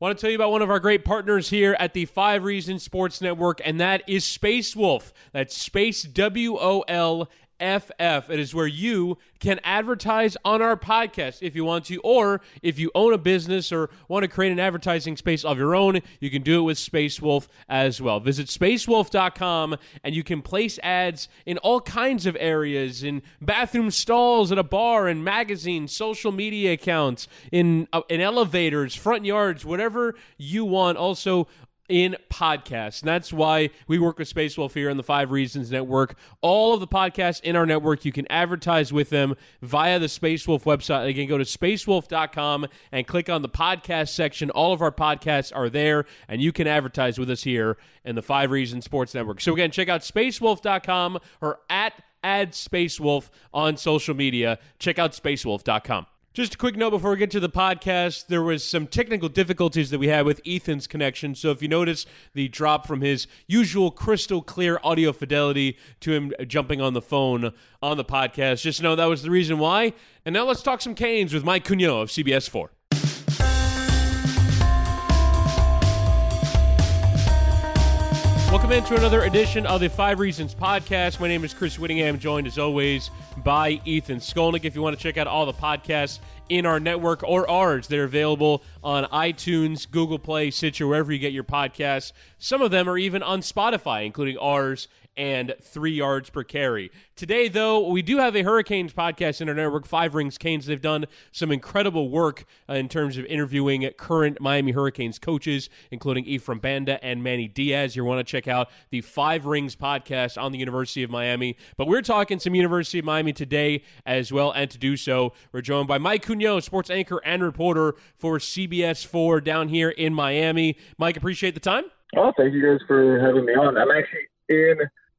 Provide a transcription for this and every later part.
Want to tell you about one of our great partners here at the Five Reasons Sports Network, and that is Space Wolff. That's Space W O L FF. It is where you can advertise on our podcast if you want to, or if you own a business or want to create an advertising space of your own, you can do it with Space Wolff as well. Visit spacewolff.com and you can place ads in all kinds of areas in bathroom stalls at a bar, in magazines, social media accounts, in, uh, in elevators, front yards, whatever you want. Also, in podcasts. And that's why we work with Space Wolff here on the Five Reasons Network. All of the podcasts in our network, you can advertise with them via the Space Wolff website. Again, go to spacewolff.com and click on the podcast section. All of our podcasts are there, and you can advertise with us here in the Five Reasons Sports Network. So again, check out spacewolff.com or at add SpaceWolff on social media. Check out spacewolff.com. Just a quick note before we get to the podcast. There was some technical difficulties that we had with Ethan's connection. So if you notice the drop from his usual crystal clear audio fidelity to him jumping on the phone on the podcast, just know that was the reason why. And now let's talk some Canes with Mike Cugno of CBS 4. Welcome into another edition of the Five Reasons podcast. My name is Chris Whittingham, joined as always by Ethan Skolnick. If you want to check out all the podcasts in our network or ours, they're available on iTunes, Google Play, Stitcher, wherever you get your podcasts. Some of them are even on Spotify, including ours and three yards per carry. Today, though, we do have a Hurricanes podcast in our network, Five Rings Canes. They've done some incredible work uh, in terms of interviewing current Miami Hurricanes coaches, including Ephraim Banda and Manny Diaz. You want to check out the Five Rings podcast on the University of Miami. But we're talking some University of Miami today as well, and to do so, we're joined by Mike Cugno, sports anchor and reporter for CBS 4 down here in Miami. Mike, appreciate the time. Oh, thank you guys for having me on. I'm actually in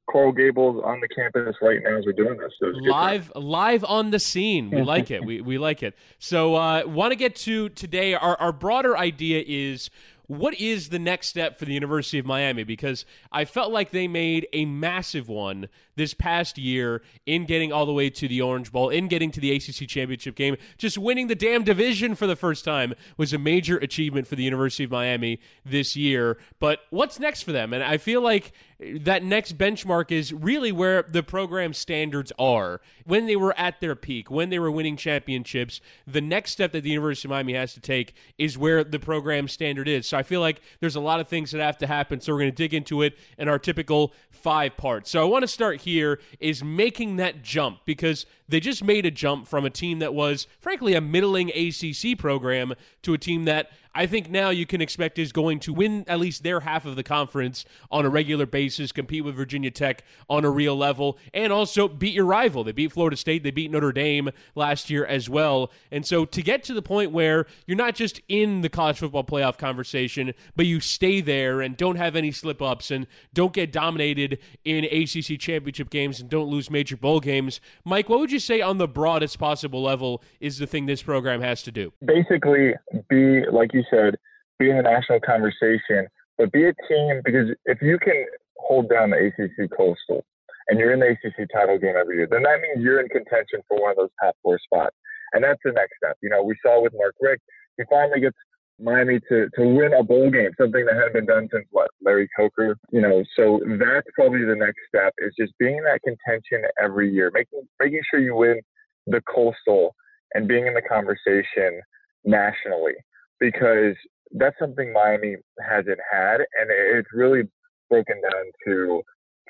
Coral Gables on the campus right now as we're doing this. So live, live on the scene. We like it. We we like it. So, uh, want to get to today. Our our broader idea is what is the next step for the University of Miami? Because I felt like they made a massive one this past year in getting all the way to the Orange Bowl, in getting to the ACC championship game. Just winning the damn division for the first time was a major achievement for the University of Miami this year. But what's next for them? And I feel like that next benchmark is really where the program standards are. When they were at their peak, when they were winning championships, the next step that the University of Miami has to take is where the program standard is. So I feel like there's a lot of things that have to happen. So we're going to dig into it in our typical five parts. So I want to start here is making that jump because they just made a jump from a team that was, frankly, a middling ACC program to a team that I think now you can expect is going to win at least their half of the conference on a regular basis, compete with Virginia Tech on a real level, and also beat your rival. They beat Florida State, they beat Notre Dame last year as well. And so to get to the point where you're not just in the college football playoff conversation, but you stay there and don't have any slip ups and don't get dominated in ACC championship games and don't lose major bowl games. Mike, what would you say on the broadest possible level is the thing this program has to do? Basically, be like you you said, be in the national conversation, but be a team because if you can hold down the ACC Coastal and you're in the ACC title game every year, then that means you're in contention for one of those top four spots. And that's the next step. You know, we saw with Mark Richt, he finally gets Miami to, to win a bowl game, something that hadn't been done since what, Larry Coker, you know, so that's probably the next step is just being in that contention every year, making making sure you win the coastal and being in the conversation nationally because that's something Miami hasn't had, and it's really broken down to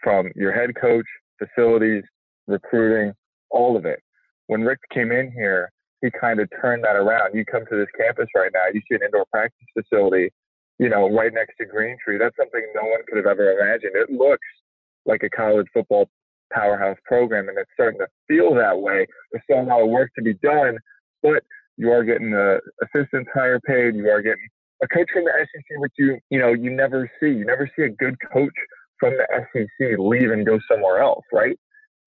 from your head coach, facilities, recruiting, all of it. When Richt came in here, he kind of turned that around. You come to this campus right now, you see an indoor practice facility, you know, right next to Greentree. That's something no one could have ever imagined. It looks like a college football powerhouse program, and it's starting to feel that way. There's still a lot of work to be done, but you are getting the assistants higher paid. You are getting a coach from the SEC, which you you know you never see. You never see a good coach from the SEC leave and go somewhere else, right?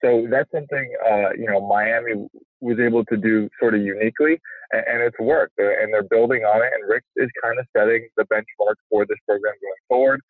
So that's something uh, you know Miami was able to do sort of uniquely, and, and it's worked. Uh, and they're building on it. And Richt is kind of setting the benchmark for this program going forward.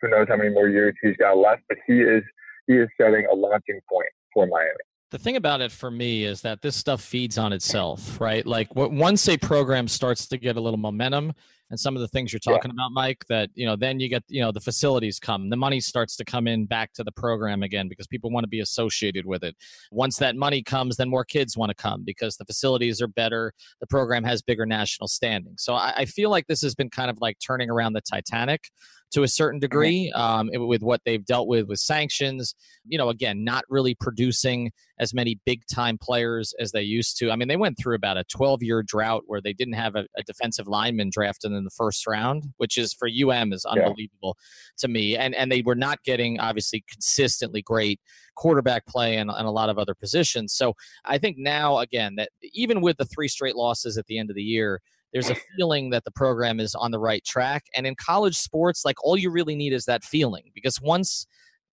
Who knows how many more years he's got left? But he is he is setting a launching point for Miami the thing about it for me is that this stuff feeds on itself, right? Like once a program starts to get a little momentum, and some of the things you're talking yeah. about, Mike, that, you know, then you get, you know, the facilities come, the money starts to come in back to the program again because people want to be associated with it. Once that money comes, then more kids want to come because the facilities are better. The program has bigger national standing. So I, I feel like this has been kind of like turning around the Titanic to a certain degree um, with what they've dealt with with sanctions. You know, again, not really producing as many big time players as they used to. I mean, they went through about a 12 year drought where they didn't have a, a, defensive lineman drafted in the first round, which is for UM is unbelievable yeah. to me. And and they were not getting obviously consistently great quarterback play and, and a lot of other positions. So I think now again that even with the three straight losses at the end of the year there's a feeling that the program is on the right track. And in college sports, like all you really need is that feeling because once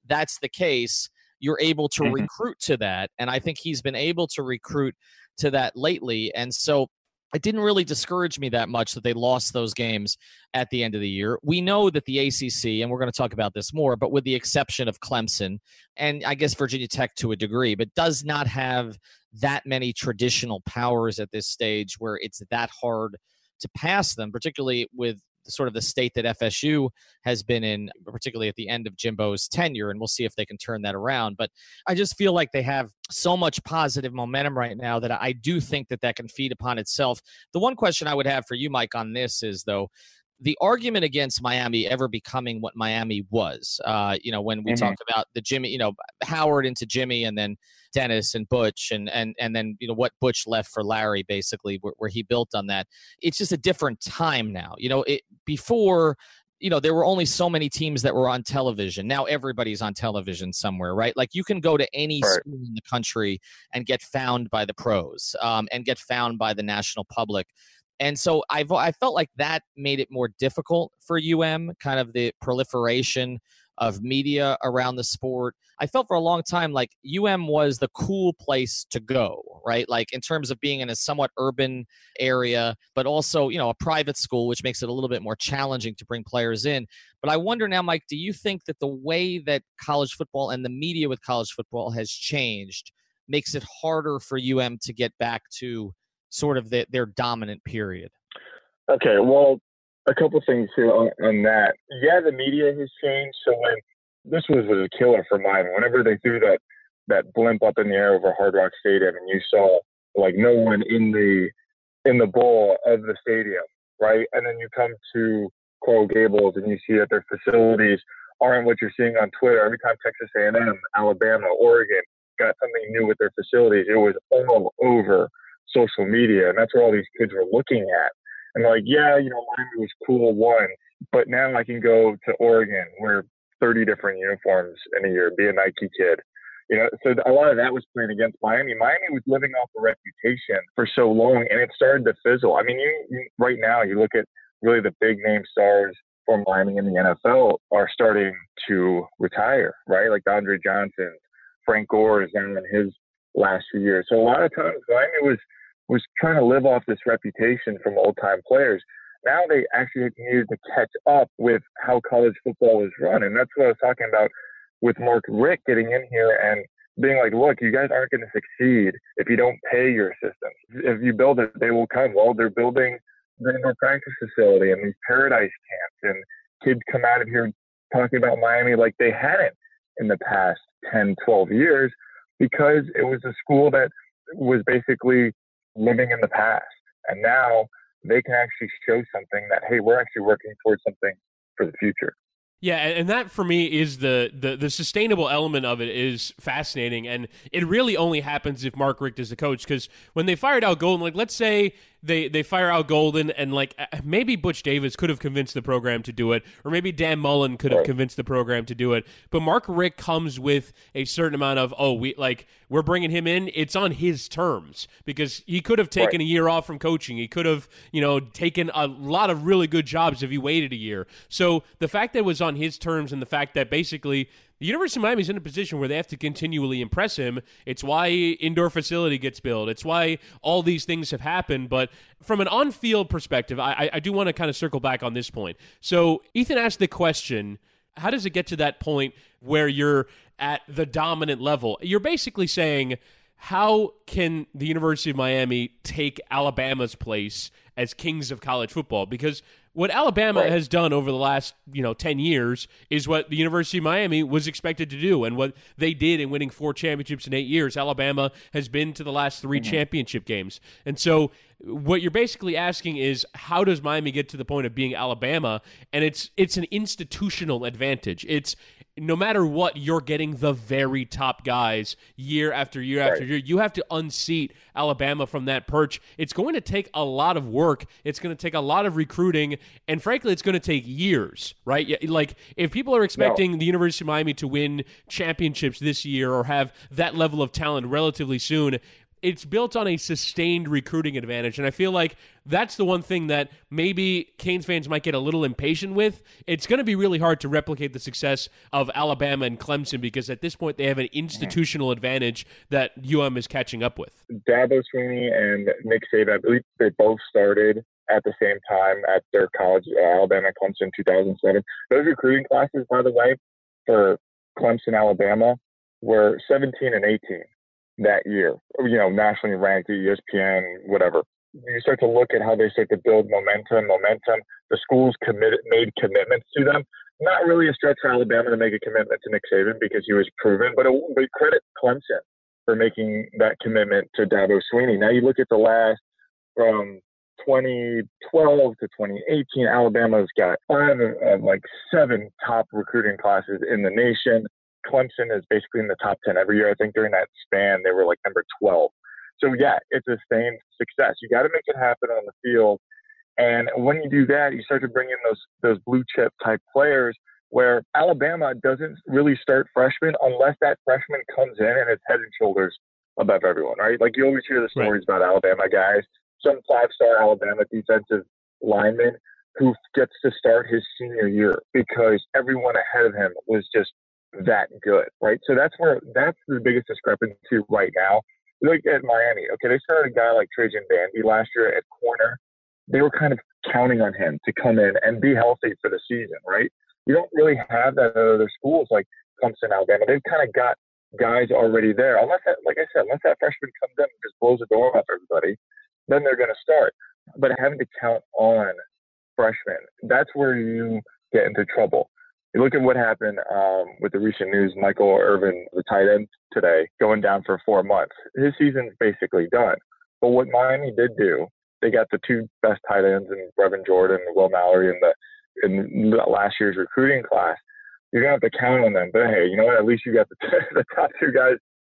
that's the case, you're able to mm-hmm. recruit to that. And I think he's been able to recruit to that lately. And so it didn't really discourage me that much that they lost those games at the end of the year. We know that the ACC, and we're going to talk about this more, but with the exception of Clemson and I guess Virginia Tech to a degree, but does not have that many traditional powers at this stage where it's that hard to pass them, particularly with sort of the state that FSU has been in, particularly at the end of Jimbo's tenure, and we'll see if they can turn that around. But I just feel like they have so much positive momentum right now that I do think that that can feed upon itself. The one question I would have for you, Mike, on this is though, the argument against Miami ever becoming what Miami was, uh, you know, when we mm-hmm. talked about the Jimmy, you know, Howard into Jimmy and then Dennis and Butch and and and then you know what Butch left for Larry basically where, where he built on that. It's just a different time now. You know, it before you know there were only so many teams that were on television now everybody's on television somewhere right like you can go to any right. school in the country and get found by the pros um, and get found by the national public and so I've, I felt like that made it more difficult for UM, kind of the proliferation of media around the sport. I felt for a long time like UM was the cool place to go, right? Like in terms of being in a somewhat urban area, but also, you know, a private school, which makes it a little bit more challenging to bring players in. But I wonder now, Mike, do you think that the way that college football and the media with college football has changed makes it harder for UM to get back to sort of the, their dominant period? Okay, well, a couple things here on, on, that. Yeah, the media has changed. So when this was, a killer for mine, whenever they threw that that blimp up in the air over Hard Rock Stadium, and you saw like no one in the in the bowl of the stadium, right? And then you come to Coral Gables and you see that their facilities aren't what you're seeing on Twitter. Every time Texas A&M, Alabama, Oregon got something new with their facilities, it was all over social media, and that's where all these kids were looking at. And like, yeah, you know, Miami was cool one, but now I can go to Oregon, wear 30 different uniforms in a year, be a Nike kid. You know, so a lot of that was playing against Miami. Miami was living off a reputation for so long, and it started to fizzle. I mean, you, you right now you look at really the big name stars for Miami in the NFL are starting to retire, right? Like Andre Johnson, Frank Gore is now in his last few years. So a lot of times Miami was was trying to live off this reputation from old time players. Now they actually needed to catch up with how college football is run. And that's what I was talking about with Mark Richt getting in here and being like, look, you guys aren't going to succeed if you don't pay your assistants. If you build it, they will come. Well, they're building the indoor practice facility and these paradise camps, and kids come out of here talking about Miami like they hadn't in the past 10, 12 years because it was a school that was basically living in the past. And now they can actually show something that, hey, we're actually working towards something for the future. Yeah, and that for me is the, the the sustainable element of it is fascinating, and it really only happens if Mark Richt is the coach. Because when they fired Al Golden, like let's say they they fire Al Golden, and like uh, maybe Butch Davis could have convinced the program to do it, or maybe Dan Mullen could have right. convinced the program to do it. But Mark Richt comes with a certain amount of oh we like we're bringing him in. It's on his terms because he could have taken right. a year off from coaching. He could have you know taken a lot of really good jobs if he waited a year. So the fact that it was on his terms, and the fact that basically the University of Miami is in a position where they have to continually impress him. It's why indoor facility gets built. It's why all these things have happened. But from an on-field perspective, I, I do want to kind of circle back on this point. So Ethan asked the question: How does it get to that point where you're at the dominant level? You're basically saying. How can the University of Miami take Alabama's place as kings of college football? Because what Alabama Right. has done over the last, you know, 10 years is what the University of Miami was expected to do and what they did in winning four championships in 8 years. Alabama has been to the last 3 mm-hmm. championship games. And so what you're basically asking is how does Miami get to the point of being Alabama? And it's it's an institutional advantage. It's no matter what, you're getting the very top guys year after year after year. You have to unseat Alabama from that perch. It's going to take a lot of work. It's going to take a lot of recruiting, and frankly, it's going to take years, right? Like if people are expecting the University of Miami to win championships this year or have that level of talent relatively soon. It's built on a sustained recruiting advantage, and I feel like that's the one thing that maybe Canes fans might get a little impatient with. It's going to be really hard to replicate the success of Alabama and Clemson because at this point they have an institutional advantage that UM is catching up with. Dabo Swinney and Nick Saban, I believe they both started at the same time at their college, uh, Alabama, Clemson, 2007. Those recruiting classes, by the way, for Clemson, Alabama, were 17 and 18 that year. You know, nationally ranked, ESPN, whatever. You start to look at how they start to build momentum, momentum. The schools committed, made commitments to them. Not really a stretch for Alabama to make a commitment to Nick Saban because he was proven, but, it, but credit Clemson for making that commitment to Dabo Swinney. Now you look at the last um, from 2012 to 2018, Alabama's got five of, of like seven top recruiting classes in the nation. Clemson is basically in the top 10 every year. I think during that span, they were like number 12. So yeah, it's a sustained success. You got to make it happen on the field. And when you do that, you start to bring in those those blue chip type players where Alabama doesn't really start freshmen unless that freshman comes in and is head and shoulders above everyone, right? Like you always hear the stories about Alabama guys, some five star Alabama defensive lineman who gets to start his senior year because everyone ahead of him was just that good, right? So that's where that's the biggest discrepancy right now. Look at Miami. Okay, they started a guy like Trajan Bandy last year at corner. They were kind of counting on him to come in and be healthy for the season, right? You don't really have that at other schools like Clemson, Alabama. They've kind of got guys already there. Unless that, like I said, unless that freshman comes in and just blows the door off everybody, then they're going to start. But having to count on freshmen, that's where you get into trouble. You look at what happened um, with the recent news. Michael Irvin, the tight end today, going down for four months. His season's basically done. But what Miami did do, they got the two best tight ends in Brevin Jordan and Will Mallory in the in last year's recruiting class. You're gonna have to count on them. But hey, you know what? At least you got the, the top two guys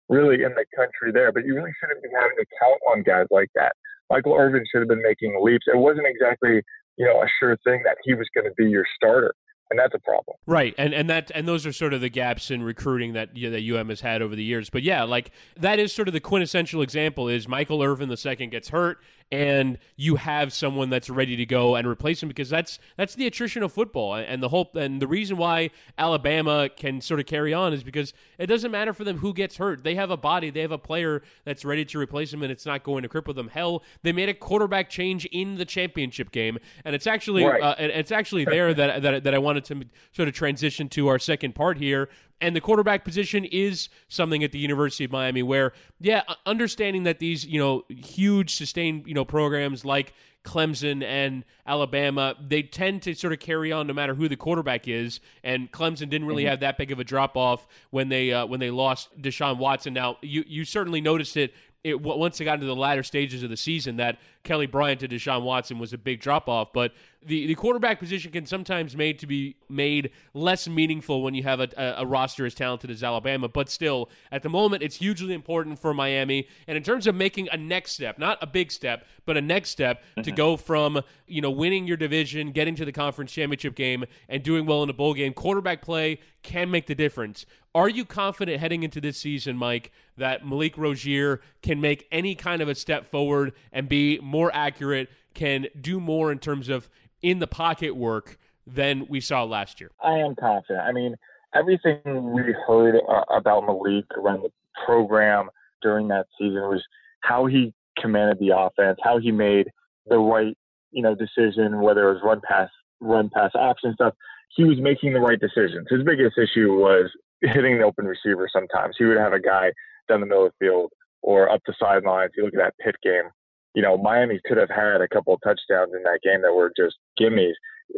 really in the country there. But you really shouldn't be having to count on guys like that. Michael Irvin should have been making leaps. It wasn't exactly you know a sure thing that he was going to be your starter and that's a problem. Right, and and that and those are sort of the gaps in recruiting that you know, that UM has had over the years. But yeah, like that is sort of the quintessential example is Michael Irvin the second gets hurt, and you have someone that's ready to go and replace him because that's that's the attrition of football, and the hope and the reason why Alabama can sort of carry on is because it doesn't matter for them who gets hurt. They have a body, they have a player that's ready to replace him, and it's not going to cripple them. Hell, they made a quarterback change in the championship game, and it's actually Right. uh, and it's actually there that that that I wanted to sort of transition to our second part here. And the quarterback position is something at the University of Miami where, yeah, understanding that these, you know, huge sustained, you know, programs like Clemson and Alabama, they tend to sort of carry on no matter who the quarterback is. And Clemson didn't really have that big of a drop off when they uh, when they lost Deshaun Watson. Now you you certainly noticed it. It, once they got into the latter stages of the season, that Kelly Bryant to Deshaun Watson was a big drop off. But the, the quarterback position can sometimes made to be made less meaningful when you have a, a, a roster as talented as Alabama. But still, at the moment, it's hugely important for Miami. And in terms of making a next step, not a big step, but a next step to mm-hmm. go from you know winning your division, getting to the conference championship game, and doing well in a bowl game, quarterback play can make the difference. Are you confident heading into this season, Mike, that Malik Rosier can make any kind of a step forward and be more accurate, can do more in terms of in the pocket work than we saw last year? I am confident. I mean, everything we heard uh, about Malik around the program during that season was how he commanded the offense, how he made the right, you know, decision, whether it was run pass, run pass option stuff. He was making the right decisions. His biggest issue was hitting the open receiver. Sometimes he would have a guy down the middle of the field or up the sidelines. You look at that Pitt game you know, Miami could have had a couple of touchdowns in that game that were just gimmies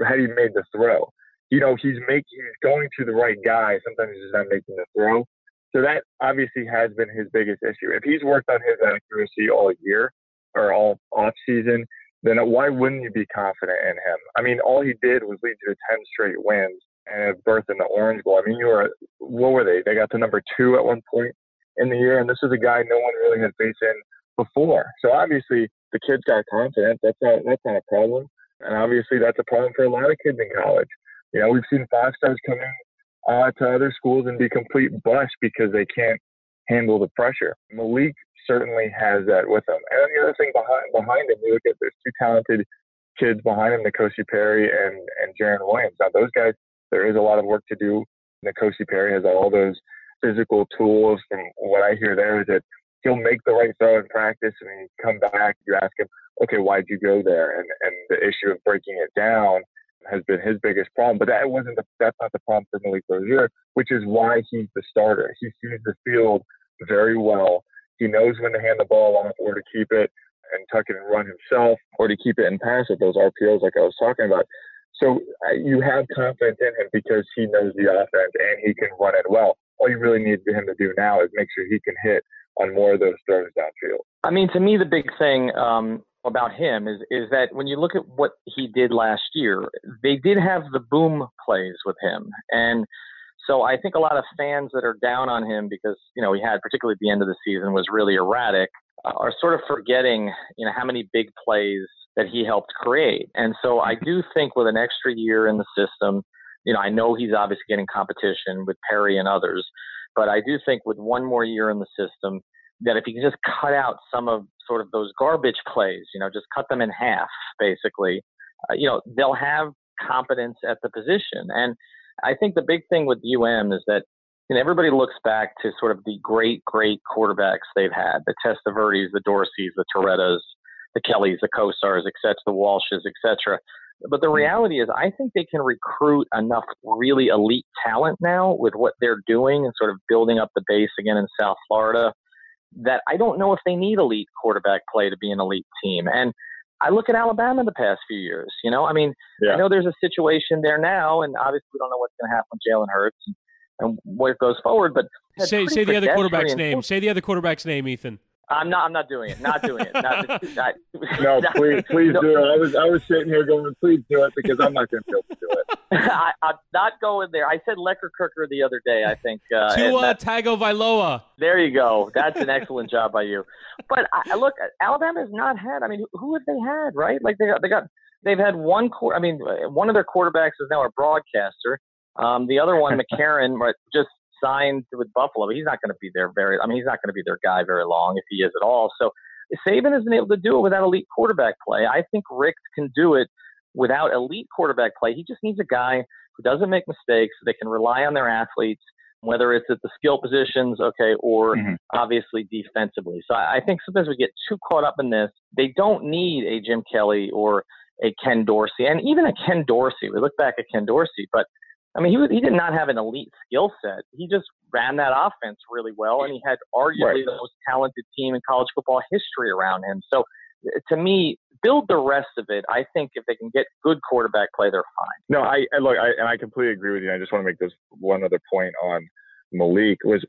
had he made the throw. You know, he's making, he's going to the right guy. Sometimes he's not making the throw. So that obviously has been his biggest issue. If he's worked on his accuracy all year or all off season, then why wouldn't you be confident in him? I mean, all he did was lead you to 10 straight wins and a berth in the Orange Bowl. I mean, you were, what were they? They got to number two at one point in the year, and this is a guy no one really had faith in before. So obviously, the kids got confidence. That's not, that's not a problem. And obviously, that's a problem for a lot of kids in college. You know, we've seen five stars come in uh, to other schools and be complete bust because they can't handle the pressure. Malik certainly has that with him. And the other thing behind behind him, you look at there's two talented kids behind him, N'Kosi Perry and and Jarren Williams. Now those guys, there is a lot of work to do. N'Kosi Perry has all those physical tools. and what I hear, there is that he'll make the right throw in practice, and come back. You ask him, okay, why'd you go there? And and the issue of breaking it down has been his biggest problem. But that wasn't the, that's not the problem for Malik Rosier, which is why he's the starter. He sees the field very well. He knows when to hand the ball off or to keep it and tuck it and run himself, or to keep it and pass it. Those RPOs, like I was talking about. So uh, you have confidence in him because he knows the offense and he can run it well. All you really need him to do now is make sure he can hit on more of those throws downfield. I mean, to me, the big thing um, about him is is that when you look at what he did last year, they did have the boom plays with him, and so I think a lot of fans that are down on him because you know he had particularly at the end of the season was really erratic uh, are sort of forgetting you know how many big plays that he helped create, and so I do think with an extra year in the system, you know I know he's obviously getting competition with Perry and others, but I do think with one more year in the system that if you can just cut out some of sort of those garbage plays, you know, just cut them in half, basically, uh, you know, they'll have competence at the position. And I think the big thing with UM is that you know, everybody looks back to sort of the great, great quarterbacks they've had, the Testaverdes, the Dorseys, the Torettas, the Kellys, the Kosars, et cetera, the Walshes, et cetera. But the mm-hmm. reality is, I think they can recruit enough really elite talent now with what they're doing and sort of building up the base again in South Florida that I don't know if they need elite quarterback play to be an elite team. And I look at Alabama the past few years. You know, I mean, yeah. I know there's a situation there now, and obviously we don't know what's going to happen with Jalen Hurts and, and where it goes forward. But say say the other quarterback's name. Say the other quarterback's name, Ethan. I'm not. I'm not doing it. Not doing it. Not, not, no, please, please no. do it. I was, I was sitting here going, please do it because I'm not going to be able to do it. I, am not going there. I said Lecker Cooker the other day. I think uh, Tua Tagovailoa. There you go. That's an excellent job by you. But I, look, Alabama has not had. I mean, who have they had? Right? Like they got, they got, they've had one. I mean, one of their quarterbacks is now a broadcaster. Um, the other one, McCarron, just signed with Buffalo. He's not going to be there very. I mean, he's not going to be their guy very long if he is at all. So Saban been able to do it without elite quarterback play. I think Richt can do it without elite quarterback play. He just needs a guy who doesn't make mistakes. They can rely on their athletes, whether it's at the skill positions, okay, or mm-hmm. obviously defensively. So I, I think sometimes we get too caught up in this. They don't need a Jim Kelly or a Ken Dorsey, and even a Ken Dorsey. We look back at Ken Dorsey, but I mean, he was, he did not have an elite skill set. He just ran that offense really well, and he had arguably right. the most talented team in college football history around him. So, to me, build the rest of it. I think if they can get good quarterback play, they're fine. No, I, I look, I, and I completely agree with you. I just want to make this one other point on Malik was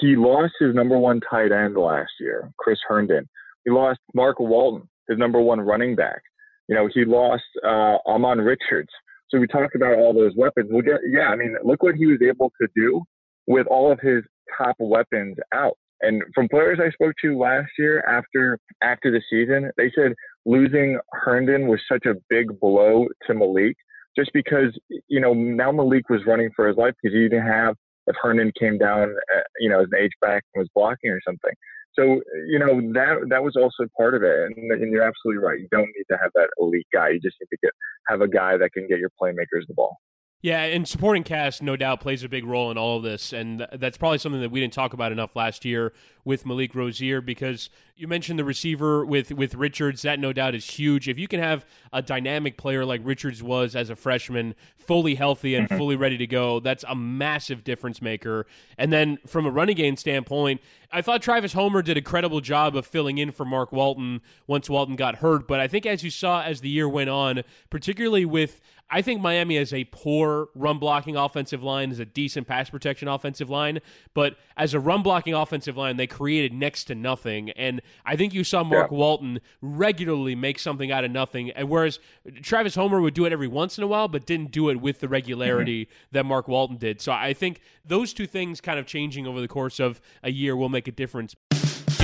he lost his number one tight end last year, Chris Herndon. He lost Mark Walton, his number one running back. You know, he lost uh, Ahmmon Richards, so we talked about all those weapons. Well, yeah, I mean, look what he was able to do with all of his top weapons out. And from players I spoke to last year after after the season, they said losing Herndon was such a big blow to Malik, just because you know now Malik was running for his life because he didn't have if Herndon came down, uh, you know, as an H back and was blocking or something. So you know that that was also part of it, and, and, you're absolutely right. You don't need to have that elite guy. You just need to get have a guy that can get your playmakers the ball. Yeah, and supporting cast, no doubt, plays a big role in all of this, and that's probably something that we didn't talk about enough last year with Malik Rosier because you mentioned the receiver with with Richards. That no doubt is huge. If you can have a dynamic player like Richards was as a freshman, fully healthy and mm-hmm. fully ready to go, that's a massive difference maker. And then from a running game standpoint, I thought Travis Homer did a credible job of filling in for Mark Walton once Walton got hurt. But I think as you saw as the year went on, particularly with I think Miami has a poor run blocking offensive line, is a decent pass protection offensive line, but as a run blocking offensive line, they created next to nothing. And I think you saw Mark yeah. Walton regularly make something out of nothing, and whereas Travis Homer would do it every once in a while, but didn't do it with the regularity mm-hmm. that Mark Walton did. So I think those two things kind of changing over the course of a year will make a difference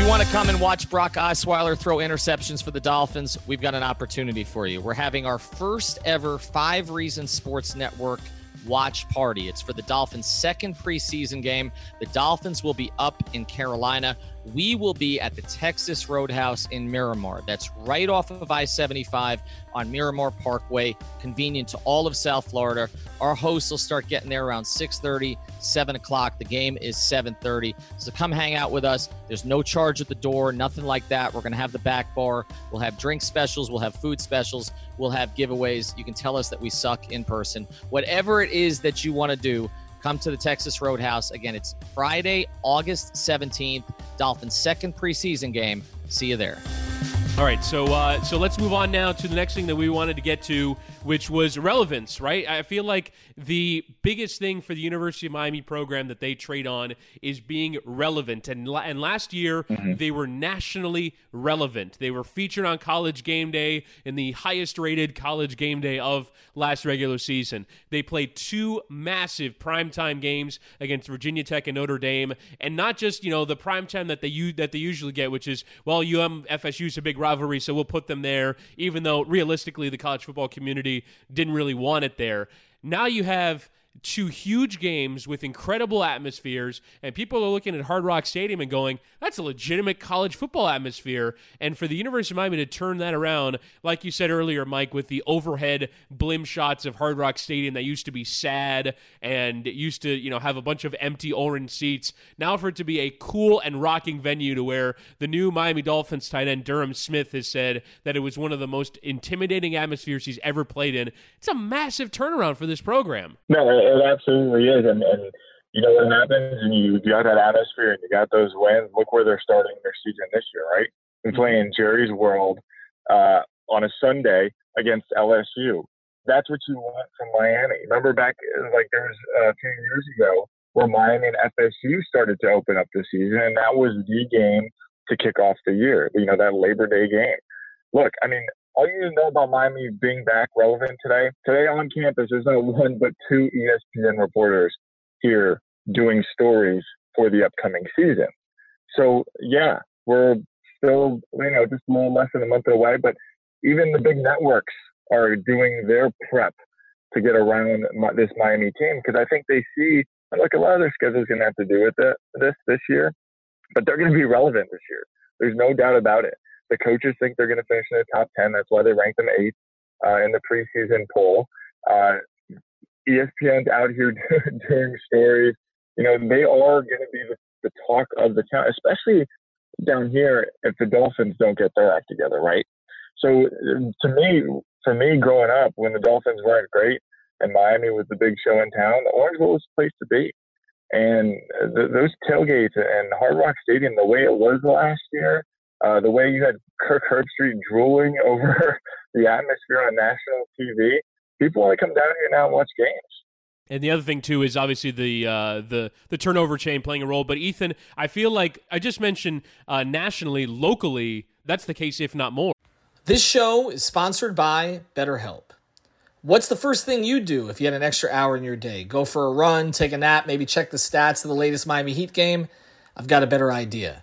you want to come and watch Brock Osweiler throw interceptions for the Dolphins, we've got an opportunity for you. We're having our first ever Five Reasons Sports Network watch party. It's for the Dolphins' second preseason game. The Dolphins will be up in Carolina. We will be at the Texas Roadhouse in Miramar. That's right off of I 75 on Miramar Parkway, convenient to all of South Florida. Our hosts will start getting there around 6:30, 7 o'clock. The game is 7:30. So come hang out with us. There's no charge at the door, nothing like that. We're gonna have the back bar. We'll have drink specials. We'll have food specials. We'll have giveaways. You can tell us that we suck in person. Whatever it is that you want to do, come to the Texas Roadhouse. Again, it's Friday, August 17th, Dolphins' second preseason game. See you there. All right, so uh, so let's move on now to the next thing that we wanted to get to, which was relevance. Right, I feel like the biggest thing for the University of Miami program that they trade on is being relevant. And and last year mm-hmm. they were nationally relevant. They were featured on College Game Day in the highest rated College Game Day of last regular season. They played two massive primetime games against Virginia Tech and Notre Dame, and not just you know the primetime that they that they usually get, which is well, UM FSU is a big rivalry, so we'll put them there, even though realistically the college football community didn't really want it there. Now you have two huge games with incredible atmospheres, and people are looking at Hard Rock Stadium and going, that's a legitimate college football atmosphere. And for the University of Miami to turn that around, like you said earlier, Mike, with the overhead blim shots of Hard Rock Stadium that used to be sad and used to, you know, have a bunch of empty orange seats, now for it to be a cool and rocking venue to where the new Miami Dolphins tight end Durham Smythe has said that it was one of the most intimidating atmospheres he's ever played in. It's a massive turnaround for this program. No, it absolutely is. And, and you know what happens and you got that atmosphere and you got those wins. Look where they're starting their season this year, right? They're mm-hmm. playing Jerry's World uh, on a Sunday against LSU. That's what you want from Miami. Remember back like there was a few years ago where Miami and FSU started to open up the season, and that was the game to kick off the year. You know that Labor Day game. Look, I mean, all you need to know about Miami being back relevant today. Today on campus, there's not one but two ESPN reporters here doing stories for the upcoming season. So yeah, we're still you know just a little less than a month away, but even the big networks are doing their prep to get around this Miami team because I think they see like a lot of their schedule's going to have to do with it, this this year, but they're going to be relevant this year. There's no doubt about it. The coaches think they're going to finish in the top 10. That's why they ranked them eighth uh, in the preseason poll. Uh, ESPN's out here doing stories. You know, they are going to be the, the talk of the town, especially down here if the Dolphins don't get their act together, right? So to me, for me growing up, when the Dolphins weren't great and Miami was the big show in town, the Orange Bowl was the place to be. And th- those tailgates and Hard Rock Stadium, the way it was last year, uh, the way you had Kirk Herbstreit drooling over the atmosphere on national TV, people want to come down here now and watch games. And the other thing too is obviously the uh, the the turnover chain playing a role. But Ethan, I feel like I just mentioned uh, nationally, locally, that's the case, if not more. This show is sponsored by BetterHelp. What's the first thing you do if you had an extra hour in your day? Go for a run, take a nap, maybe check the stats of the latest Miami Heat game? I've got a better idea.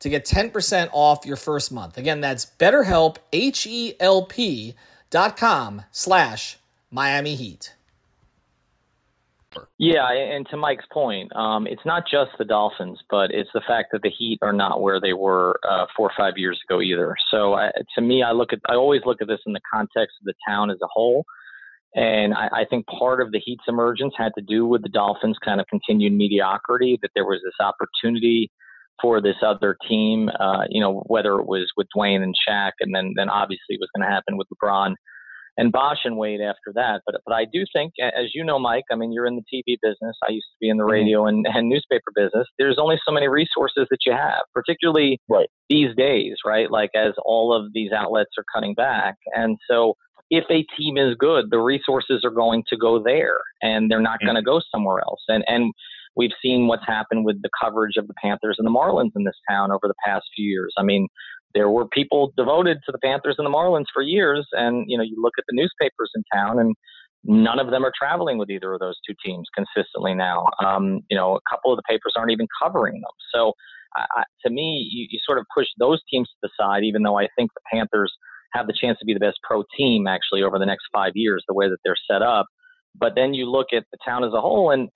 to get 10% off your first month. Again, that's betterhelp, H-E-L-P dot com slash Miami Heat. Yeah, and to Mike's point, um, it's not just the Dolphins, but it's the fact that the Heat are not where they were uh, four or five years ago either. So uh, to me, I look at I always look at this in the context of the town as a whole, and I, I think part of the Heat's emergence had to do with the Dolphins' kind of continued mediocrity. That there was this opportunity for this other team, uh, you know, whether it was with Dwayne and Shaq, and then then obviously it was going to happen with LeBron and Bosh and Wade after that. But but I do think, as you know, Mike, I mean, you're in the TV business. I used to be in the mm-hmm. radio and, and newspaper business. There's only so many resources that you have, particularly right. these days, right? Like as all of these outlets are cutting back, and so. If a team is good, the resources are going to go there, and they're not mm-hmm. going to go somewhere else. And and we've seen what's happened with the coverage of the Panthers and the Marlins in this town over the past few years. I mean, there were people devoted to the Panthers and the Marlins for years, and you know, you look at the newspapers in town, and none of them are traveling with either of those two teams consistently now. Um, you know, a couple of the papers aren't even covering them. So, to me, you, you sort of push those teams to the side, even though I think the Panthers have the chance to be the best pro team actually over the next five years, the way that they're set up. But then you look at the town as a whole, and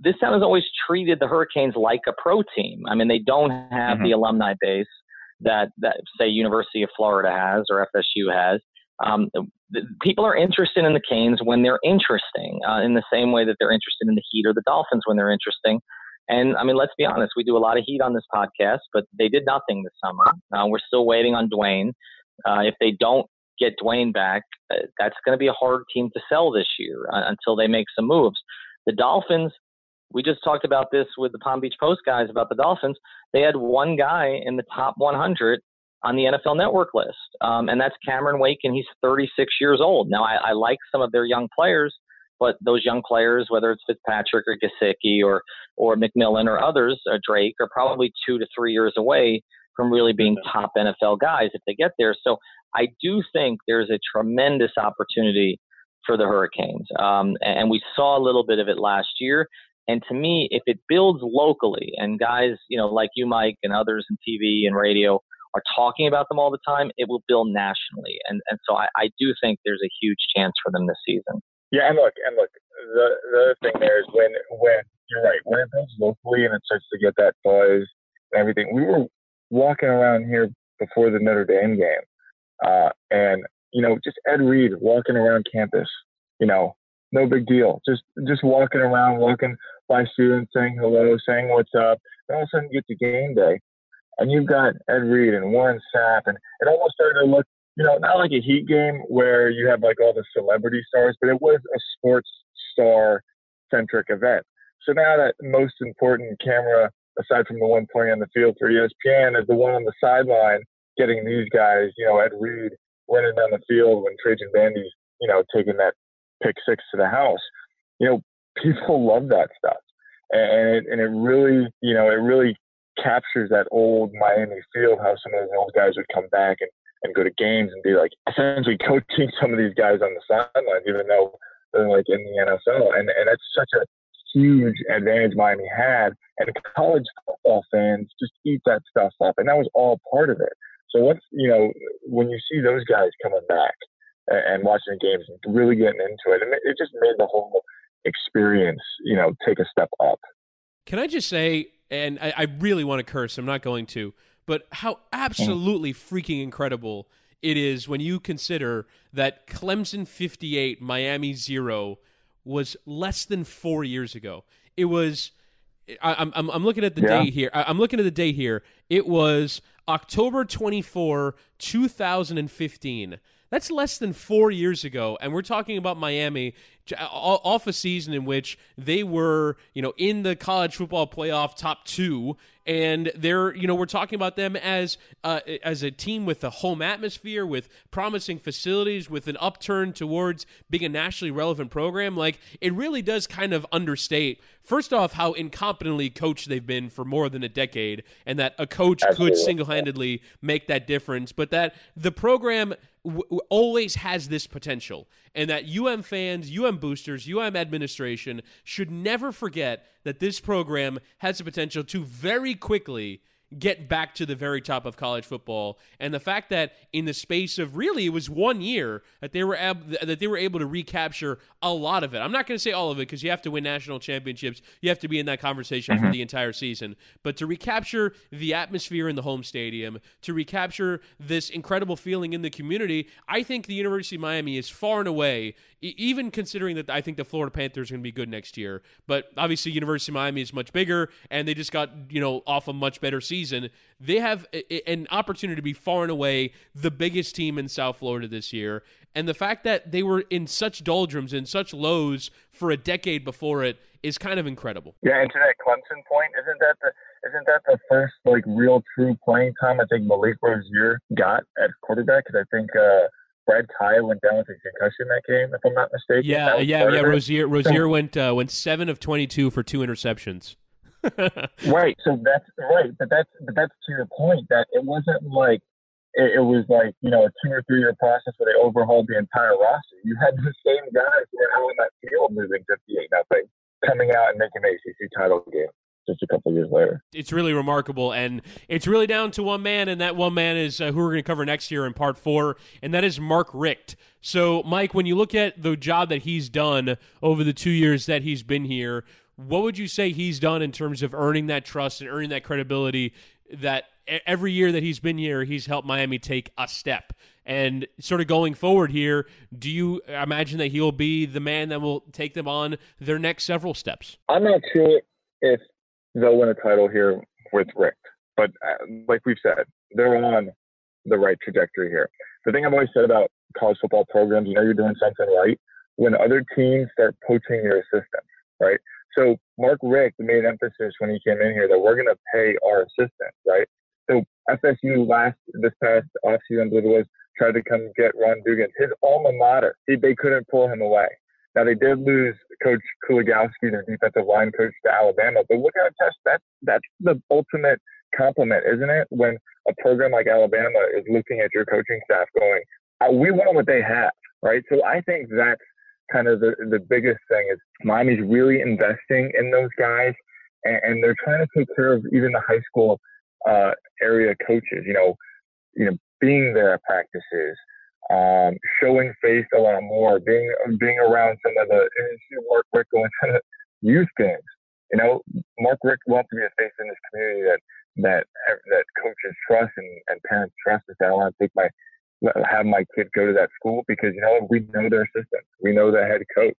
this town has always treated the Hurricanes like a pro team. I mean, they don't have mm-hmm. the alumni base that that say University of Florida has or FSU has. Um, people are interested in the Canes when they're interesting, uh, in the same way that they're interested in the Heat or the Dolphins when they're interesting. And I mean, let's be honest, we do a lot of Heat on this podcast, but they did nothing this summer. Uh, we're still waiting on Dwayne. Uh, if they don't get Dwayne back, uh, that's going to be a hard team to sell this year uh, until they make some moves. The Dolphins, we just talked about this with the Palm Beach Post guys about the Dolphins. They had one guy in the top 100 on the NFL Network list, um, and that's Cameron Wake, and he's 36 years old. Now, I, I like some of their young players, but those young players, whether it's Fitzpatrick or Gesicki or or McMillan or others, or Drake, are probably two to three years away from really being top NFL guys if they get there. So I do think there's a tremendous opportunity for the Hurricanes, um, and we saw a little bit of it last year. And to me, if it builds locally and guys, you know, like you, Mike, and others in TV and radio are talking about them all the time, it will build nationally. And and so I, I do think there's a huge chance for them this season. Yeah, and look, and look, the the other thing there is when when you're right, when it builds locally and it starts to get that buzz and everything. We were walking around here before the Notre Dame game, uh, and you know, just Ed Reed walking around campus, you know, no big deal. Just just walking around, walking by students, saying hello, saying what's up. And all of a sudden, you get to game day, and you've got Ed Reed and Warren Sapp, and it almost started to look, you know, not like a Heat game where you have like all the celebrity stars, but it was a sports star centric event. So now that most important camera, aside from the one playing on the field for ESPN, is the one on the sideline getting these guys, you know, Ed Reed running down the field when Trajan Bandy's, you know, taking that pick six to the house. You know, people love that stuff, and it, and it really, you know, it really captures that old Miami feel. How some of those old guys would come back and and go to games and be like essentially coaching some of these guys on the sidelines, even though they're like in the NFL, and and that's such a huge advantage Miami had, and college football fans just eat that stuff up, and that was all part of it. So once you know, when you see those guys coming back and watching the games and really getting into it, and it just made the whole experience, you know, take a step up. Can I just say, and I, I really want to curse, I'm not going to, but how absolutely mm. freaking incredible it is when you consider that Clemson 58, Miami 0 was less than four years ago. It was. I, I'm, I'm looking at the yeah. day here. I'm looking at the day here. It was October 24, 2015. That's less than four years ago, and we're talking about Miami off a season in which they were, you know, in the college football playoff top two, and they're, you know, we're talking about them as uh, as a team with a home atmosphere, with promising facilities, with an upturn towards being a nationally relevant program. Like it really does kind of understate, first off, how incompetently coached they've been for more than a decade, and that a coach Absolutely. could single handedly make that difference, but that the program w- always has this potential, and that UM fans, UM boosters, UM administration should never forget that this program has the potential to very quickly get back to the very top of college football and the fact that in the space of really it was one year that they were ab- that they were able to recapture a lot of it. I'm not going to say all of it because you have to win national championships. You have to be in that conversation mm-hmm. for the entire season. But to recapture the atmosphere in the home stadium, to recapture this incredible feeling in the community, I think the University of Miami is far and away even considering that I think the Florida Panthers are going to be good next year. But obviously, University of Miami is much bigger, and they just got you know off a much better season. They have a, an opportunity to be far and away the biggest team in South Florida this year, and the fact that they were in such doldrums and such lows for a decade before it is kind of incredible. Yeah, and to that Clemson point, isn't that the isn't that the first like real true playing time I think Malik Rosier got at quarterback? Because I think. uh Brad Kaaya went down with a concussion that game, if I'm not mistaken. Yeah, yeah, yeah. Rozier, Rosier went uh, went seven of twenty two for two interceptions. right. So that's right, but that's but that's to your point that it wasn't like it, it, was like you know a two or three year process where they overhauled the entire roster. You had the same guys who were out on that field losing fifty eight nothing, coming out and making the ACC title game just a couple years later. It's really remarkable, and it's really down to one man, and that one man is uh, who we're going to cover next year in part four, and that is Mark Richt. So, Mike, when you look at the job that he's done over the two years that he's been here, what would you say he's done in terms of earning that trust and earning that credibility that every year that he's been here, he's helped Miami take a step? And sort of going forward here, do you imagine that he'll be the man that will take them on their next several steps? I'm not sure if they'll win a title here with Richt, But uh, like we've said, they're on the right trajectory here. The thing I've always said about college football programs, you know, you're doing something right when other teams start poaching your assistants, right? So Mark Richt made emphasis when he came in here that we're going to pay our assistants, right? So FSU last this past offseason, I believe it was, tried to come get Ron Duggan, his alma mater. He, they couldn't pull him away. Now they did lose Coach Kuligowski, their defensive line coach, to Alabama. But look at test that that's the ultimate compliment, isn't it? When a program like Alabama is looking at your coaching staff, going, uh, "We want what they have," right? So I think that's kind of the the biggest thing is Miami's really investing in those guys, and, and they're trying to take care of even the high school uh, area coaches. You know, you know, being there at practices um, showing face a lot more, being being around some of the and Mark Richt going to youth games. You know, Mark Richt wants to be a face in this community that that that coaches trust and, and parents trust. That I want to take my have my kid go to that school because you know we know their assistants, we know the head coach.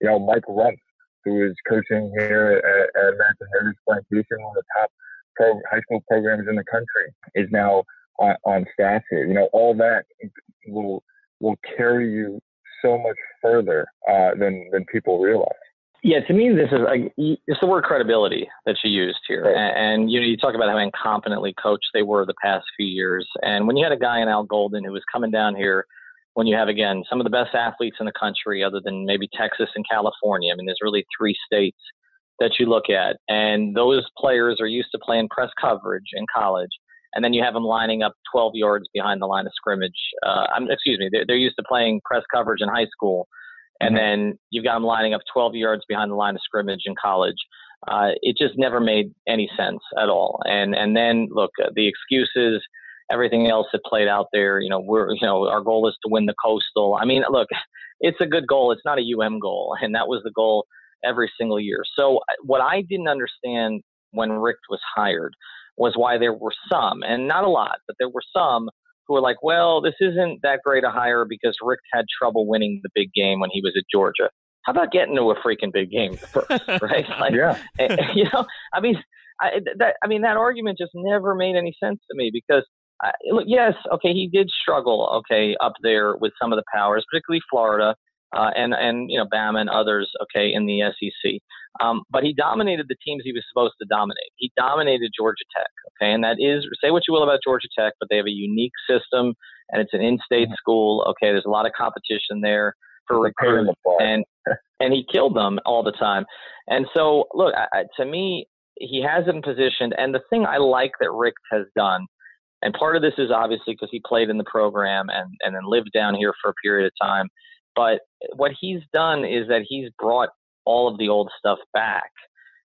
You know, Mike Rumph, who is coaching here at, at American Heritage Plantation, one of the top pro, high school programs in the country, is now on, on staff here. You know, all that will will carry you so much further uh, than than people realize. Yeah, to me, this is like it's the word credibility that you used here, right. and, and, you know, you talk about how incompetently coached they were the past few years, and when you had a guy in Al Golden who was coming down here, when you have again some of the best athletes in the country, other than maybe Texas and California. I mean, there's really three states that you look at, and those players are used to playing press coverage in college and then you have them lining up 12 yards behind the line of scrimmage. Uh, I'm, excuse me, they're, they're, used to playing press coverage in high school, and then you've got them lining up 12 yards behind the line of scrimmage in college. Uh, it just never made any sense at all. And and then look, uh, the excuses, everything else that played out there. You know, we're you know our goal is to win the coastal. I mean, look, it's a good goal. It's not a UM goal, and that was the goal every single year. So uh, what I didn't understand when Richt was hired was why there were some, and not a lot, but there were some who were like, well, this isn't that great a hire because Richt had trouble winning the big game when he was at Georgia. How about getting to a freaking big game first, right? Like, yeah. Eh, you know, I mean, I, that, I mean, that argument just never made any sense to me because, look, yes, okay, he did struggle, okay, up there with some of the powers, particularly Florida uh, and and you know Bama and others, okay, in the SEC. Um, but he dominated the teams he was supposed to dominate. He dominated Georgia Tech, okay, and that is say what you will about Georgia Tech, but they have a unique system and it's an in-state mm-hmm. school. Okay, there's a lot of competition there for recruits, and and he killed them all the time. And so, look, I, to me, he has him positioned. And the thing I like that Richt has done, and part of this is obviously because he played in the program and and then lived down here for a period of time. But what he's done is that he's brought all of the old stuff back.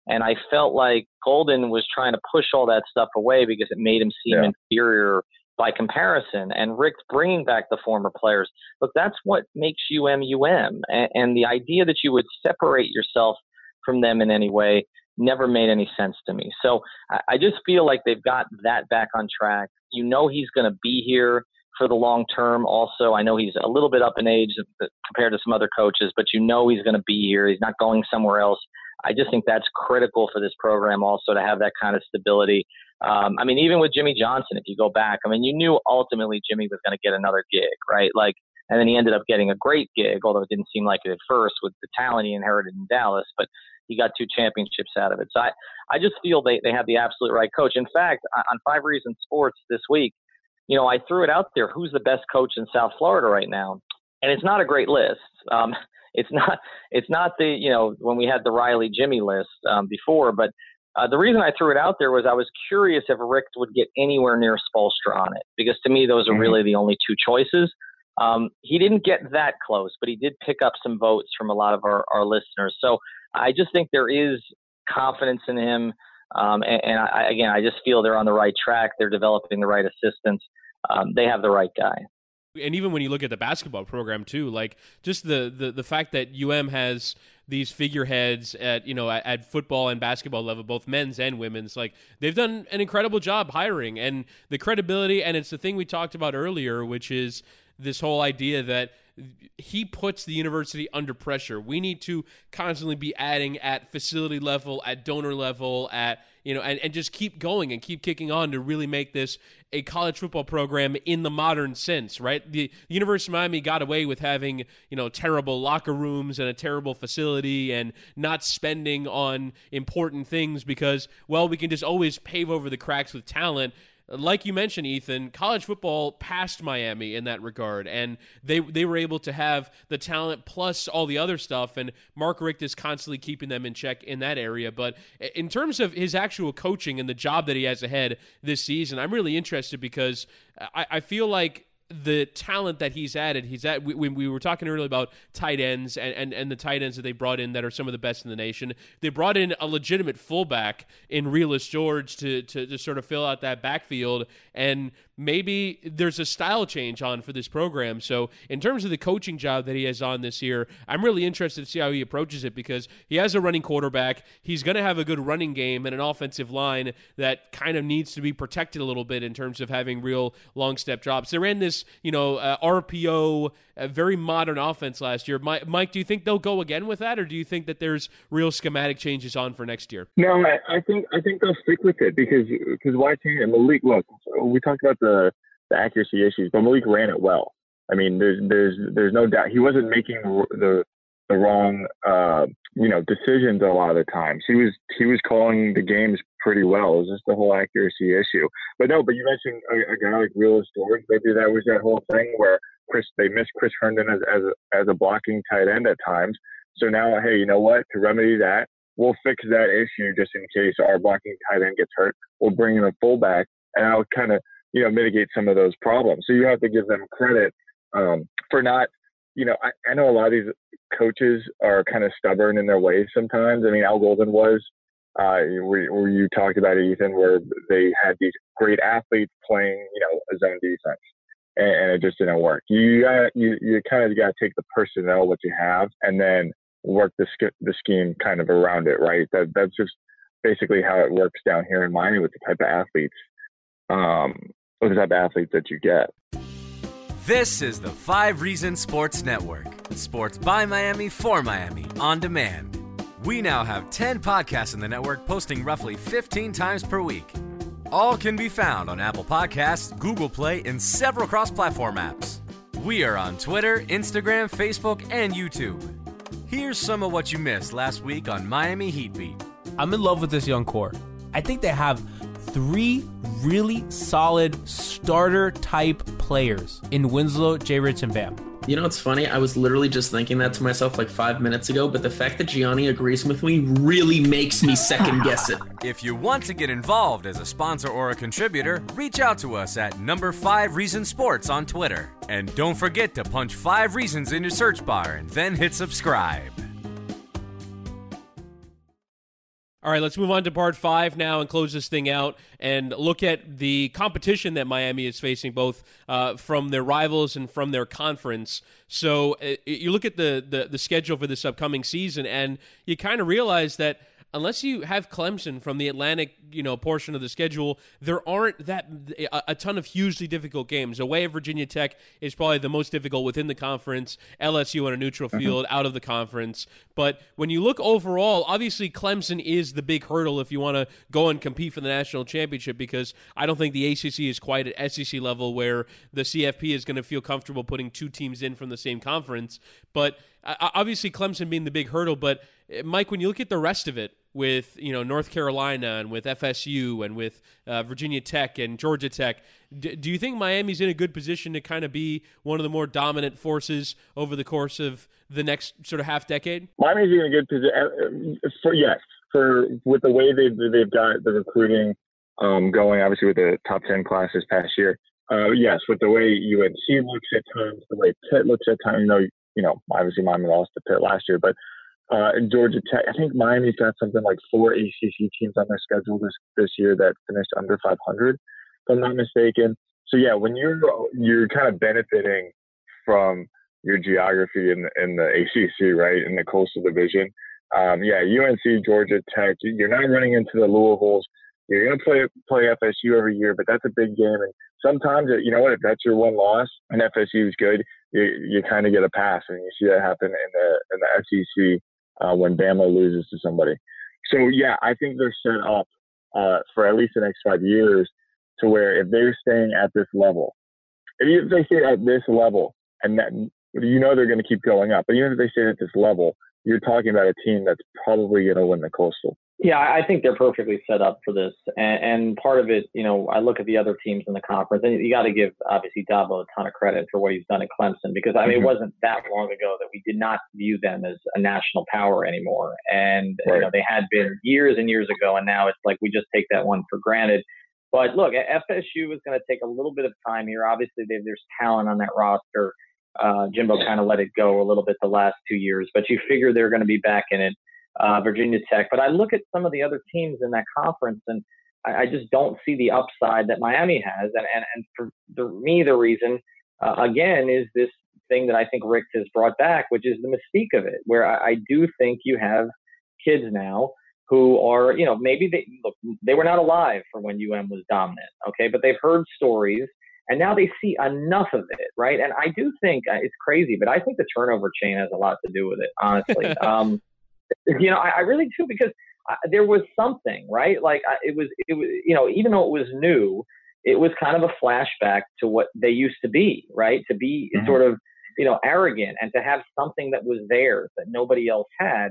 And I felt like Golden was trying to push all that stuff away because it made him seem yeah. inferior by comparison. And Richt's bringing back the former players. Look, that's what makes UM UM. And, and the idea that you would separate yourself from them in any way never made any sense to me. So I, I just feel like they've got that back on track. You know he's going to be here for the long term. Also, I know he's a little bit up in age compared to some other coaches, but you know he's going to be here. He's not going somewhere else. I just think that's critical for this program also to have that kind of stability. Um, I mean, even with Jimmy Johnson, if you go back, I mean, you knew ultimately Jimmy was going to get another gig, right? Like, and then he ended up getting a great gig, although it didn't seem like it at first with the talent he inherited in Dallas, but he got two championships out of it. So I, I just feel they, they have the absolute right coach. In fact, on Five Reasons Sports this week, you know, I threw it out there. Who's the best coach in South Florida right now? And it's not a great list. Um, it's not. It's not the you know when we had the Riley Jimmy list um, before, but uh, the reason I threw it out there was I was curious if Richt would get anywhere near Spoelstra on it because to me those are mm-hmm. really the only two choices. Um, he didn't get that close, but he did pick up some votes from a lot of our, our listeners. So I just think there is confidence in him. Um, and, and I, again, I just feel they're on the right track. They're developing the right assistants. Um, they have the right guy and even when you look at the basketball program too, like just the the, the fact that UM has these figureheads at you know at, at, football and basketball level, both men's and women's, like they've done an incredible job hiring and the credibility. And it's the thing we talked about earlier, which is this whole idea that he puts the university under pressure. We need to constantly be adding at facility level, at donor level, at you know, and, and just keep going and keep kicking on to really make this a college football program in the modern sense, right? The, the University of Miami got away with having, you know, terrible locker rooms and a terrible facility and not spending on important things because, well, we can just always pave over the cracks with talent like you mentioned, Ethan, college football passed Miami in that regard, and they they were able to have the talent plus all the other stuff. And Mark Richt is constantly keeping them in check in that area. But in terms of his actual coaching and the job that he has ahead this season, I'm really interested because I, I feel like the talent that he's added, he's at. When we, we were talking earlier about tight ends and, and, and the tight ends that they brought in that are some of the best in the nation. They brought in a legitimate fullback in Realus George to, to, to sort of fill out that backfield. And maybe there's a style change on for this program. So, in terms of the coaching job that he has on this year, I'm really interested to see how he approaches it because he has a running quarterback. He's going to have a good running game and an offensive line that kind of needs to be protected a little bit in terms of having real long step drops. They ran this, you know, uh, RPO, a very modern offense last year. Mike, Mike, do you think they'll go again with that, or do you think that there's real schematic changes on for next year? No, I, I think I think they'll stick with it because because why change it? Malik, look, we talked about the the, accuracy issues, but Malik ran it well. I mean, there's there's there's no doubt he wasn't making the the wrong uh, you know decisions a lot of the times. He was he was calling the games pretty well. It was just the whole accuracy issue. But no, but you mentioned a, a guy like Realus George. Maybe that was that whole thing where Chris they missed Chris Herndon as as a, as a blocking tight end at times. So now, hey, you know what? To remedy that, we'll fix that issue just in case our blocking tight end gets hurt. We'll bring in a fullback, and I'll kind of you know, mitigate some of those problems. So you have to give them credit um, for not, you know, I, I know a lot of these coaches are kind of stubborn in their ways sometimes. I mean, Al Golden was, uh, where, where you talked about it, Ethan, where they had these great athletes playing, you know, a zone defense. And, and it just didn't work. You got you you kind of got to take the personnel what you have, and then work the the scheme kind of around it, right? That that's just basically how it works down here in Miami with the type of athletes. Um, with the type of athletes that you get. This is the Five Reasons Sports Network. Sports by Miami for Miami on demand. We now have 10 podcasts in the network posting roughly 15 times per week. All can be found on Apple Podcasts, Google Play, and several cross platform apps. We are on Twitter, Instagram, Facebook, and YouTube. Here's some of what you missed last week on Miami Heat Beat. I'm in love with this young core. I think they have three really solid starter type players in Winslow, J. Rich, and Bam. You know, it's funny. I was literally just thinking that to myself like five minutes ago, but the fact that Gianni agrees with me really makes me second guess it. If you want to get involved as a sponsor or a contributor, reach out to us at number 5 Reason Sports on Twitter. And don't forget to punch 5 reasons in your search bar and then hit subscribe. All right, let's move on to part five now and close this thing out and look at the competition that Miami is facing, both uh, from their rivals and from their conference. So uh, you look at the, the, the schedule for this upcoming season, and you kind of realize that unless you have Clemson from the Atlantic, you know, portion of the schedule, there aren't that a, a, ton of hugely difficult games. Away at Virginia Tech is probably the most difficult within the conference. LSU on a neutral mm-hmm. field mm-hmm. out of the conference. But when you look overall, obviously Clemson is the big hurdle if you want to go and compete for the national championship because I don't think the ACC is quite at SEC level where the CFP is going to feel comfortable putting two teams in from the same conference. But uh, obviously Clemson being the big hurdle, but Mike, when you look at the rest of it, with you know North Carolina and with FSU and with uh, Virginia Tech and Georgia Tech. D- do you think Miami's in a good position to kind of be one of the more dominant forces over the course of the next sort of half decade? Miami's in a good position uh, for yes, for with the way they've they've got the recruiting um, going, obviously with the top ten class this past year. Uh, yes, with the way UNC looks at times, the way Pitt looks at times. You know, you know, obviously Miami lost to Pitt last year, but uh, and Georgia Tech. I think Miami's got something like four ACC teams on their schedule this this year that finished under 500, if I'm not mistaken. So yeah, when you're you're kind of benefiting from your geography in the, in the ACC, right, in the Coastal Division. Um, yeah, UNC, Georgia Tech. You're not running into the Louisvilles. You're going to play play FSU every year, but that's a big game. And sometimes, you know what, if that's your one loss and FSU is good, you you kind of get a pass, and you see that happen in the in the SEC uh, when Bama loses to somebody. So yeah, I think they're set up uh, for at least the next five years to where if they're staying at this level, if they stay at this level, and that you know they're going to keep going up, but even if they stay at this level, you're talking about a team that's probably going to win the Coastal. Yeah, I think they're perfectly set up for this. And, and part of it, you know, I look at the other teams in the conference, and you got to give obviously Dabo a ton of credit for what he's done at Clemson because I mean, mm-hmm. it wasn't that long ago that we did not view them as a national power anymore, and right. you know they had been years and years ago, and now it's like we just take that one for granted. But look, FSU is going to take a little bit of time here. Obviously, there's talent on that roster. Uh, Jimbo kind of let it go a little bit the last two years, but you figure they're going to be back in it uh, Virginia Tech. But I look at some of the other teams in that conference, and I, I just don't see the upside that Miami has. And and, and for the, me, the reason uh, again is this thing that I think Richt has brought back, which is the mystique of it, where I, I do think you have kids now who are, you know, maybe they look, they were not alive for when UM was dominant, okay, but they've heard stories and now they see enough of it, right? And I do think uh, it's crazy, but I think the turnover chain has a lot to do with it, honestly. um, you know, I, I really do because I, there was something, right? Like I, it was, it was, you know, even though it was new, it was kind of a flashback to what they used to be, right? To be mm-hmm. sort of, you know, arrogant and to have something that was theirs that nobody else had.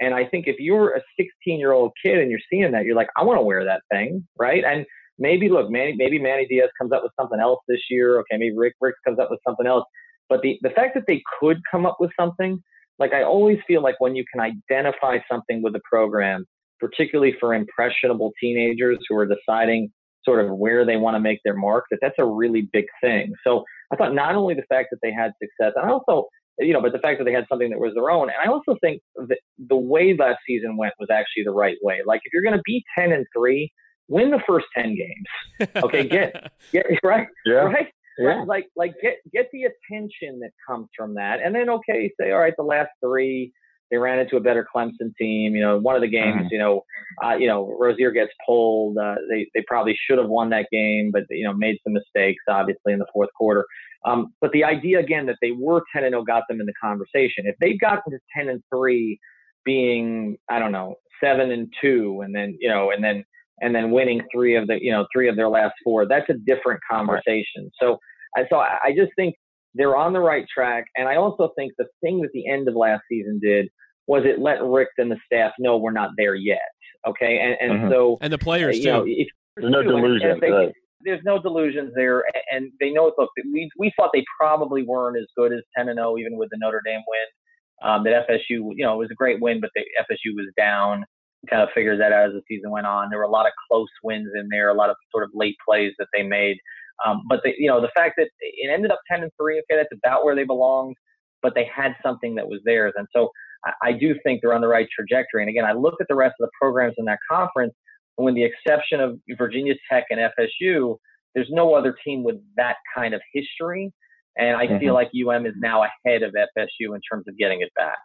And I think if you're a 16 year old kid and you're seeing that, you're like, I want to wear that thing, right? And maybe look, Manny, maybe Manny Diaz comes up with something else this year. Okay, maybe Richt Richt comes up with something else. But the the fact that they could come up with something like I always feel like when you can identify something with a program, particularly for impressionable teenagers who are deciding sort of where they want to make their mark, that that's a really big thing. So I thought not only the fact that they had success, and I also, you know, but the fact that they had something that was their own. And I also think that the way last season went was actually the right way. Like if you're going to be 10 and three, win the first 10 games. Okay. Get, get right. Yeah. Right. Yeah. Like like get get the attention that comes from that, and then okay, say all right, the last three they ran into a better Clemson team. You know, one of the games, mm-hmm. you know, uh, you know, Rosier gets pulled. Uh, they they probably should have won that game, but you know, made some mistakes obviously in the fourth quarter. Um, but the idea again that they were ten and zero oh got them in the conversation. If they've gotten to ten and three being I don't know seven and two, and then you know, and then and then winning three of the you know three of their last four. That's a different conversation. So I so I just think they're on the right track, and I also think the thing that the end of last season did was it let Richt and the staff know we're not there yet. Okay, and and Mhm. so And the players you too. know, if, There's no too, and- and delusion. they- right. there's no delusions there, and they know. Look, we we thought they probably weren't as good as 10 and 0, even with the Notre Dame win. Um, that FSU, you know, it was a great win, but the FSU was down. Kind of figured that out as the season went on. There were a lot of close wins in there, a lot of sort of late plays that they made. Um, but the, you know, the fact that it ended up 10 and 3, okay, that's about where they belonged. But they had something that was theirs, and so I, I do think they're on the right trajectory. And again, I look at the rest of the programs in that conference, and with the exception of Virginia Tech and FSU, there's no other team with that kind of history. And I feel like UM is now ahead of FSU in terms of getting it back.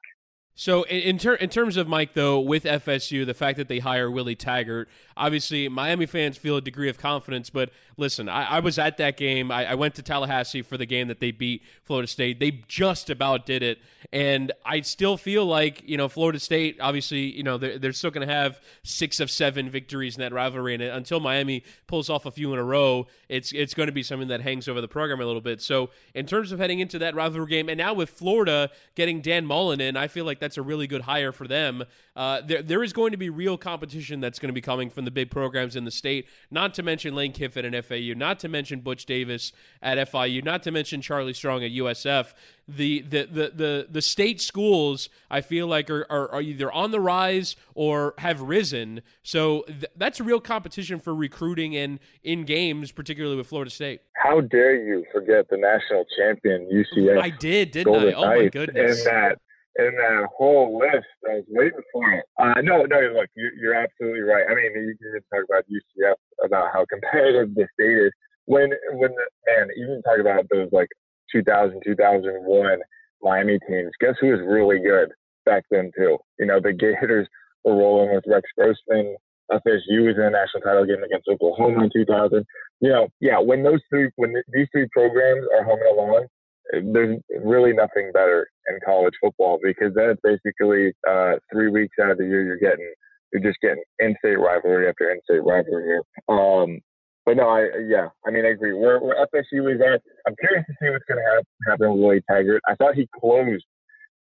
So in ter- in terms of Mike, though, with FSU, the fact that they hire Willie Taggart, obviously Miami fans feel a degree of confidence. But listen, I, I was at that game. I, I went to Tallahassee for the game that they beat Florida State. They just about did it, and I still feel like you know Florida State. Obviously, you know they're, they're still going to have six of seven victories in that rivalry, and until Miami pulls off a few in a row, it's it's going to be something that hangs over the program a little bit. So in terms of heading into that rivalry game, and now with Florida getting Dan Mullen in, I feel like that's a really good hire for them. Uh, there, there is going to be real competition that's going to be coming from the big programs in the state. Not to mention Lane Kiffin and FAU. Not to mention Butch Davis at FIU. Not to mention Charlie Strong at USF. The the the the, the state schools I feel like are, are, are either on the rise or have risen. So th- that's real competition for recruiting and in games, particularly with Florida State. How dare you forget the national champion UCF I did, didn't Golden I? Oh my goodness. in that in that whole list? I was waiting for it. Uh, no, no, look, you're, you're absolutely right. I mean, you can even talk about UCF about how competitive the state is. When when the, man, even talk about those like 2000, 2001 Miami teams. Guess who was really good back then too? You know, the Gators were rolling with Rex Grossman. FSU was in a national title game against Oklahoma in 2000. You know, yeah, when those three, when th- these three programs are humming along, there's really nothing better in college football because then it's basically uh, three weeks out of the year you're getting, you're just getting in-state rivalry after in-state rivalry. Um, but no, I yeah, I mean I agree. Where, where FSU is at, I'm curious to see what's going to hap- happen with Willie Taggart. I thought he closed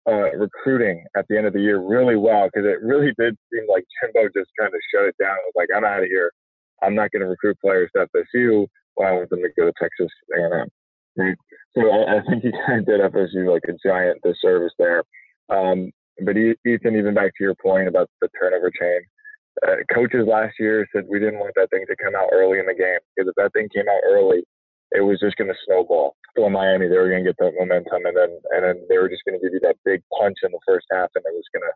uh, recruiting at the end of the year really well because it really did seem like Jimbo just kind of shut it down. It was like, I'm out of here. I'm not going to recruit players to FSU. Well, I want them to go to Texas A&M. Right? So I, I think he kind of did FSU like a giant disservice there. Um, but Ethan, even back to your point about the turnover chain, uh, coaches last year said we didn't want that thing to come out early in the game because if that thing came out early, it was just going to snowball. For Miami, they were going to get that momentum, and then and then they were just going to give you that big punch in the first half, and it was going to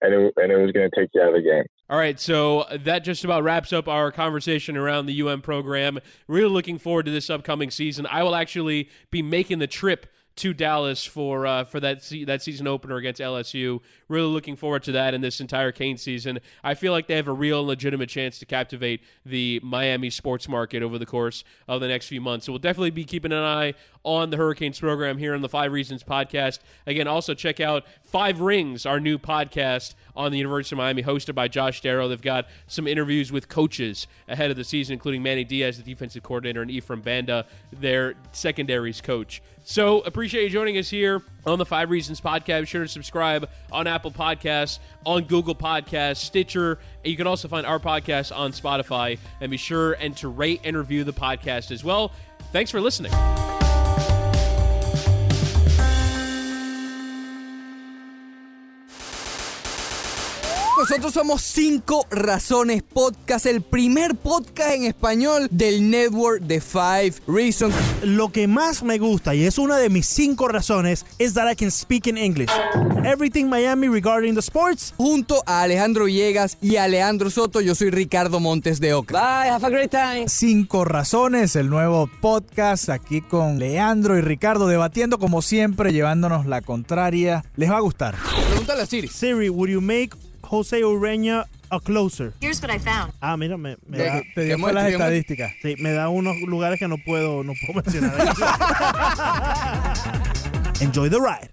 and it and it was going to take you out of the game. All right, so that just about wraps up our conversation around the UM program. Really looking forward to this upcoming season. I will actually be making the trip to Dallas for uh, for that se- that season opener against LSU. Really looking forward to that in this entire Canes season. I feel like they have a real legitimate chance to captivate the Miami sports market over the course of the next few months. So we'll definitely be keeping an eye on the Hurricanes program here on the Five Reasons podcast. Again, also check out Five Rings, our new podcast on the University of Miami, hosted by Josh Darrow. They've got some interviews with coaches ahead of the season, including Manny Diaz, the defensive coordinator, and Ephraim Banda, their secondaries coach. So appreciate you joining us here on the Five Reasons podcast. Be sure to subscribe on Apple Podcasts, on Google Podcasts, Stitcher. And you can also find our podcast on Spotify. And be sure and to rate and review the podcast as well. Thanks for listening. Nosotros somos Cinco Razones Podcast, el primer podcast en español del network de Five Reasons. Lo que más me gusta, y es una de mis cinco razones, is that I can speak in English. Everything Miami regarding the sports. Junto a Alejandro Villegas y a Leandro Soto, yo soy Ricardo Montes de Oca. Bye, have a great time. Cinco Razones, el nuevo podcast aquí con Leandro y Ricardo debatiendo como siempre, llevándonos la contraria. Les va a gustar. Pregúntale a Siri. Siri, would you make Jose Ureña a closer? Here's what I found. Ah, mira, me, me ¿Qué- da, qué- qué muestra, las estadísticas. Sí, me da unos lugares que no puedo, no puedo mencionar. Enjoy the ride.